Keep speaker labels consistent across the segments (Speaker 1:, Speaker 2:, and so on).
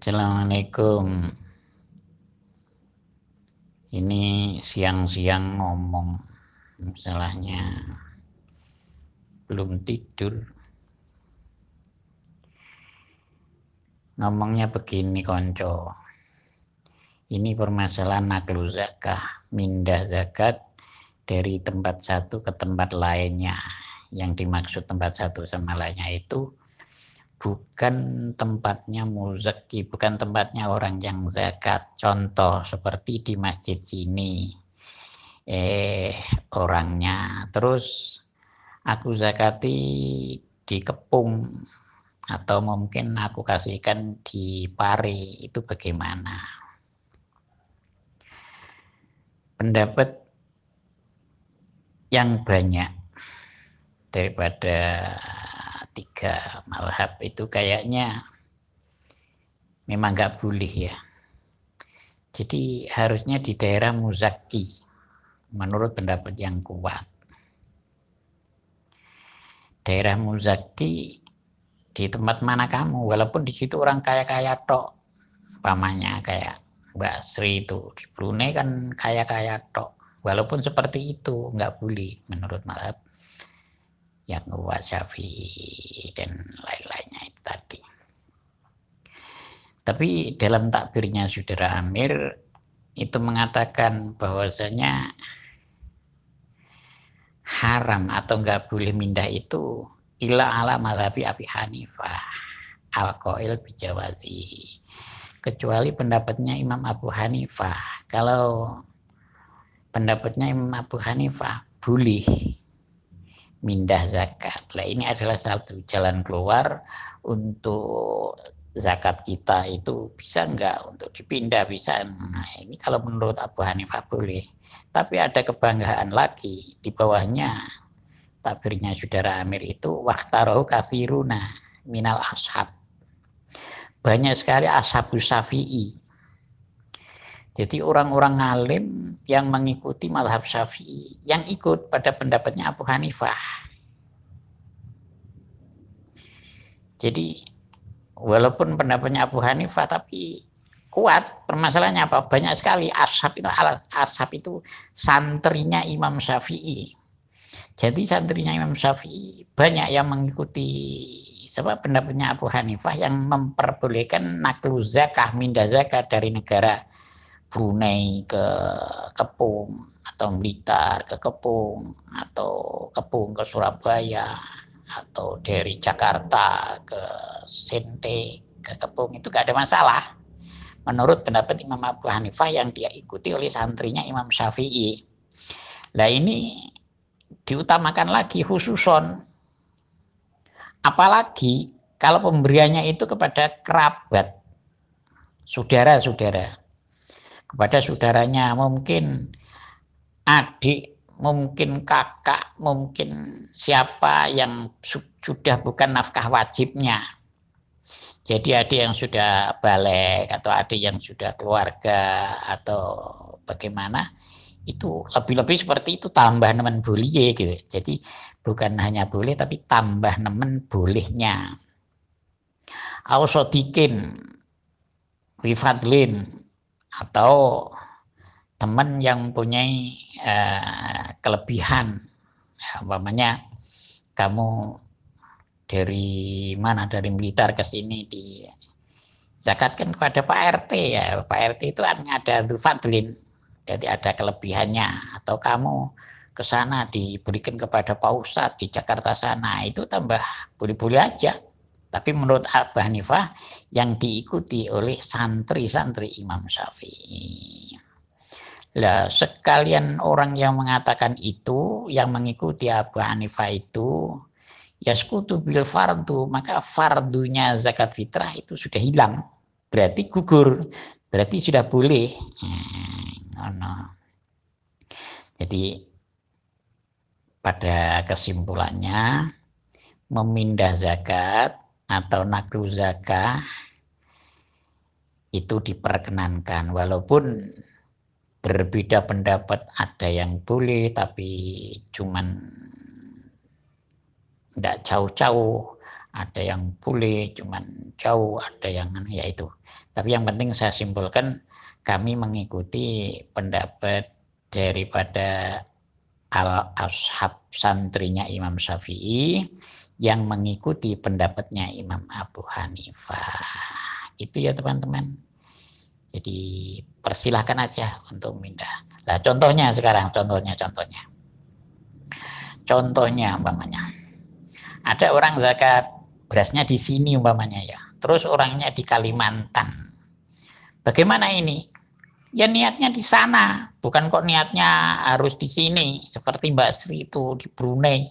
Speaker 1: Assalamualaikum. Ini siang-siang ngomong, masalahnya belum tidur. Ngomongnya begini konco. Ini permasalahan naklu zakah, mindah zakat dari tempat satu ke tempat lainnya. Yang dimaksud tempat satu sama lainnya itu bukan tempatnya muzaki, bukan tempatnya orang yang zakat. Contoh seperti di masjid sini, eh orangnya, terus aku zakati di kepung atau mungkin aku kasihkan di pari itu bagaimana? Pendapat yang banyak daripada tiga. Malhab itu kayaknya memang nggak boleh ya. Jadi harusnya di daerah muzaki menurut pendapat yang kuat. Daerah muzaki di tempat mana kamu, walaupun di situ orang kaya-kaya tok, pamannya kayak Mbak Sri itu. Di Brunei kan kaya-kaya tok, walaupun seperti itu nggak boleh menurut malhab yang kuat Syafi'i dan lain-lainnya itu tadi. Tapi dalam takbirnya Saudara Amir itu mengatakan bahwasanya haram atau enggak boleh mindah itu ila ala madhabi Abi Hanifah al-qail bijawazi kecuali pendapatnya Imam Abu Hanifah kalau pendapatnya Imam Abu Hanifah boleh mindah zakat. Nah, ini adalah satu jalan keluar untuk zakat kita itu bisa enggak untuk dipindah bisa. Nah, ini kalau menurut Abu Hanifah boleh. Tapi ada kebanggaan lagi di bawahnya tabirnya saudara Amir itu waktarohu kasiruna minal ashab. Banyak sekali ashabus syafi'i jadi orang-orang alim yang mengikuti malhab syafi'i, yang ikut pada pendapatnya Abu Hanifah. Jadi walaupun pendapatnya Abu Hanifah tapi kuat. Permasalahannya apa? Banyak sekali. Ashab itu ashab itu santrinya Imam Syafi'i. Jadi santrinya Imam Syafi'i banyak yang mengikuti sebab pendapatnya Abu Hanifah yang memperbolehkan naklu zakah mindah zakat dari negara Brunei ke Kepung atau Blitar ke Kepung atau Kepung ke Surabaya atau dari Jakarta ke Sente ke Kepung itu gak ada masalah. Menurut pendapat Imam Abu Hanifah yang dia ikuti oleh santrinya Imam Syafi'i. Lah ini diutamakan lagi khususon. Apalagi kalau pemberiannya itu kepada kerabat saudara-saudara kepada saudaranya, mungkin adik, mungkin kakak, mungkin siapa yang sudah bukan nafkah wajibnya. Jadi adik yang sudah balik atau adik yang sudah keluarga atau bagaimana itu lebih-lebih seperti itu tambah nemen boleh gitu. Jadi bukan hanya boleh tapi tambah nemen bolehnya. Ausodikin wifadlin atau teman yang punya uh, kelebihan. Ya, umpamanya kamu dari mana? Dari militer ke sini di zakatkan kepada Pak RT ya. Pak RT itu kan ada Zulfadlin. Jadi ada kelebihannya. Atau kamu ke sana diberikan kepada Pak Ustadz di Jakarta sana. Itu tambah boleh-boleh aja tapi menurut Abu Hanifah yang diikuti oleh santri-santri Imam Syafi'i. Lah sekalian orang yang mengatakan itu, yang mengikuti Abu Hanifah itu, ya sekutu bil fardu, maka fardunya zakat fitrah itu sudah hilang. Berarti gugur, berarti sudah boleh. Hmm, no. Jadi pada kesimpulannya memindah zakat atau naklu zakah itu diperkenankan. Walaupun berbeda pendapat ada yang boleh tapi cuman tidak jauh-jauh. Ada yang boleh cuman jauh ada yang ya itu. Tapi yang penting saya simpulkan kami mengikuti pendapat daripada al ashab santrinya Imam Syafi'i yang mengikuti pendapatnya Imam Abu Hanifah itu ya teman-teman jadi persilahkan aja untuk mindah lah contohnya sekarang contohnya contohnya contohnya umpamanya ada orang zakat berasnya di sini umpamanya ya. Terus orangnya di Kalimantan. Bagaimana ini? Ya niatnya di sana, bukan kok niatnya harus di sini seperti Mbak Sri itu di Brunei.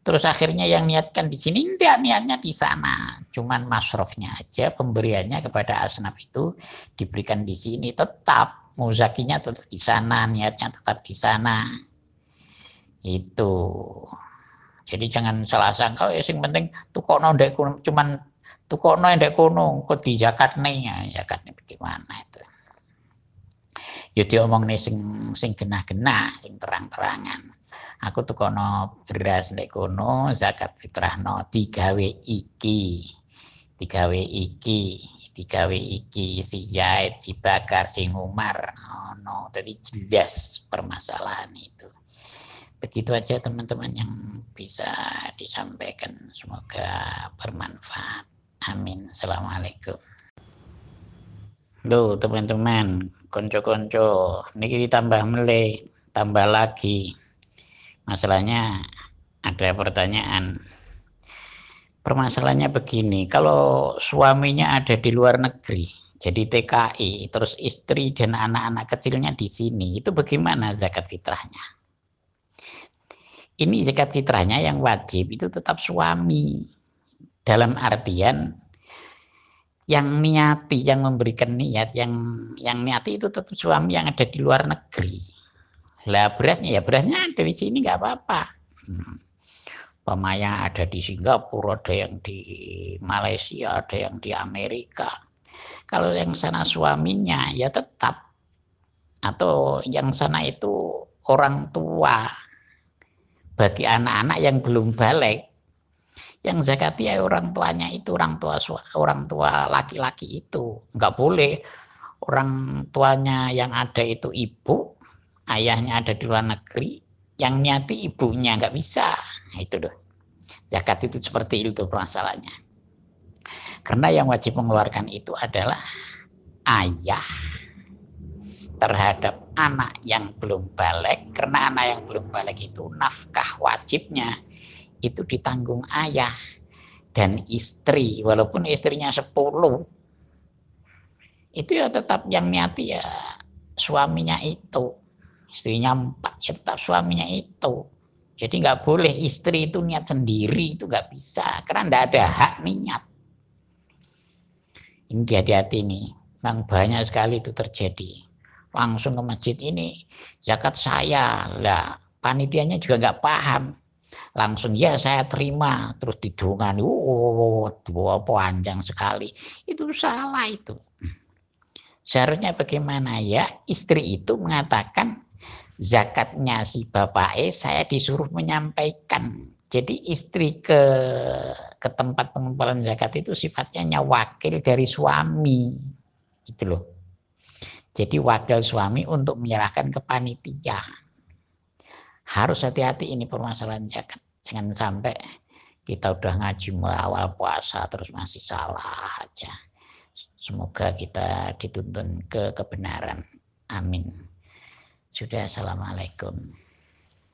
Speaker 1: Terus akhirnya yang niatkan di sini enggak niatnya di sana, cuman masrofnya aja pemberiannya kepada asnaf itu diberikan di sini tetap muzakinya tetap di sana, niatnya tetap di sana. Itu. Jadi jangan salah sangka ya sing penting tukokno ndek cuman tukokno ndek kono kok di zakat nih ya nih bagaimana. Ya nih sing sing genah-genah, sing terang-terangan. Aku tukono beras ndek kono zakat fitrahno digawe iki. Digawe iki, digawe iki si Zaid, si Bakar, si Umar. Oh, no, tadi jelas permasalahan itu begitu aja teman-teman yang bisa disampaikan semoga bermanfaat amin assalamualaikum Loh teman-teman konco-konco. Ini ditambah meleh tambah lagi. Masalahnya ada pertanyaan. Permasalahannya begini kalau suaminya ada di luar negeri jadi TKI terus istri dan anak-anak kecilnya di sini itu bagaimana zakat fitrahnya? Ini zakat fitrahnya yang wajib itu tetap suami. Dalam artian yang niati, yang memberikan niat, yang yang niati itu tetap suami yang ada di luar negeri. Lah berasnya ya berasnya ada di sini nggak apa-apa. Hmm. Pemaya ada di Singapura, ada yang di Malaysia, ada yang di Amerika. Kalau yang sana suaminya ya tetap atau yang sana itu orang tua bagi anak-anak yang belum balik yang zakati ya orang tuanya itu orang tua orang tua laki-laki itu. Nggak boleh. Orang tuanya yang ada itu ibu ayahnya ada di luar negeri yang nyati ibunya nggak bisa. Itu loh. Zakat itu seperti itu masalahnya. Karena yang wajib mengeluarkan itu adalah ayah terhadap anak yang belum balik. Karena anak yang belum balik itu nafkah wajibnya itu ditanggung ayah dan istri. Walaupun istrinya sepuluh. Itu ya tetap yang niati ya suaminya itu. Istrinya empat ya tetap suaminya itu. Jadi nggak boleh istri itu niat sendiri itu nggak bisa. Karena nggak ada hak niat. Ini hati-hati nih memang banyak sekali itu terjadi. Langsung ke masjid ini zakat saya. Lah panitianya juga nggak paham langsung ya saya terima. Terus didungan oh, oh panjang sekali. Itu salah itu. Seharusnya bagaimana? Ya istri itu mengatakan zakatnya si bapak eh saya disuruh menyampaikan. Jadi istri ke ke tempat pengumpulan zakat itu sifatnya wakil dari suami. Gitu loh. Jadi wakil suami untuk menyerahkan ke panitia. Harus hati-hati ini permasalahan zakat. Jangan sampai kita udah ngaji mulai awal puasa terus masih salah aja. Semoga kita dituntun ke kebenaran. Amin. Sudah, Assalamualaikum.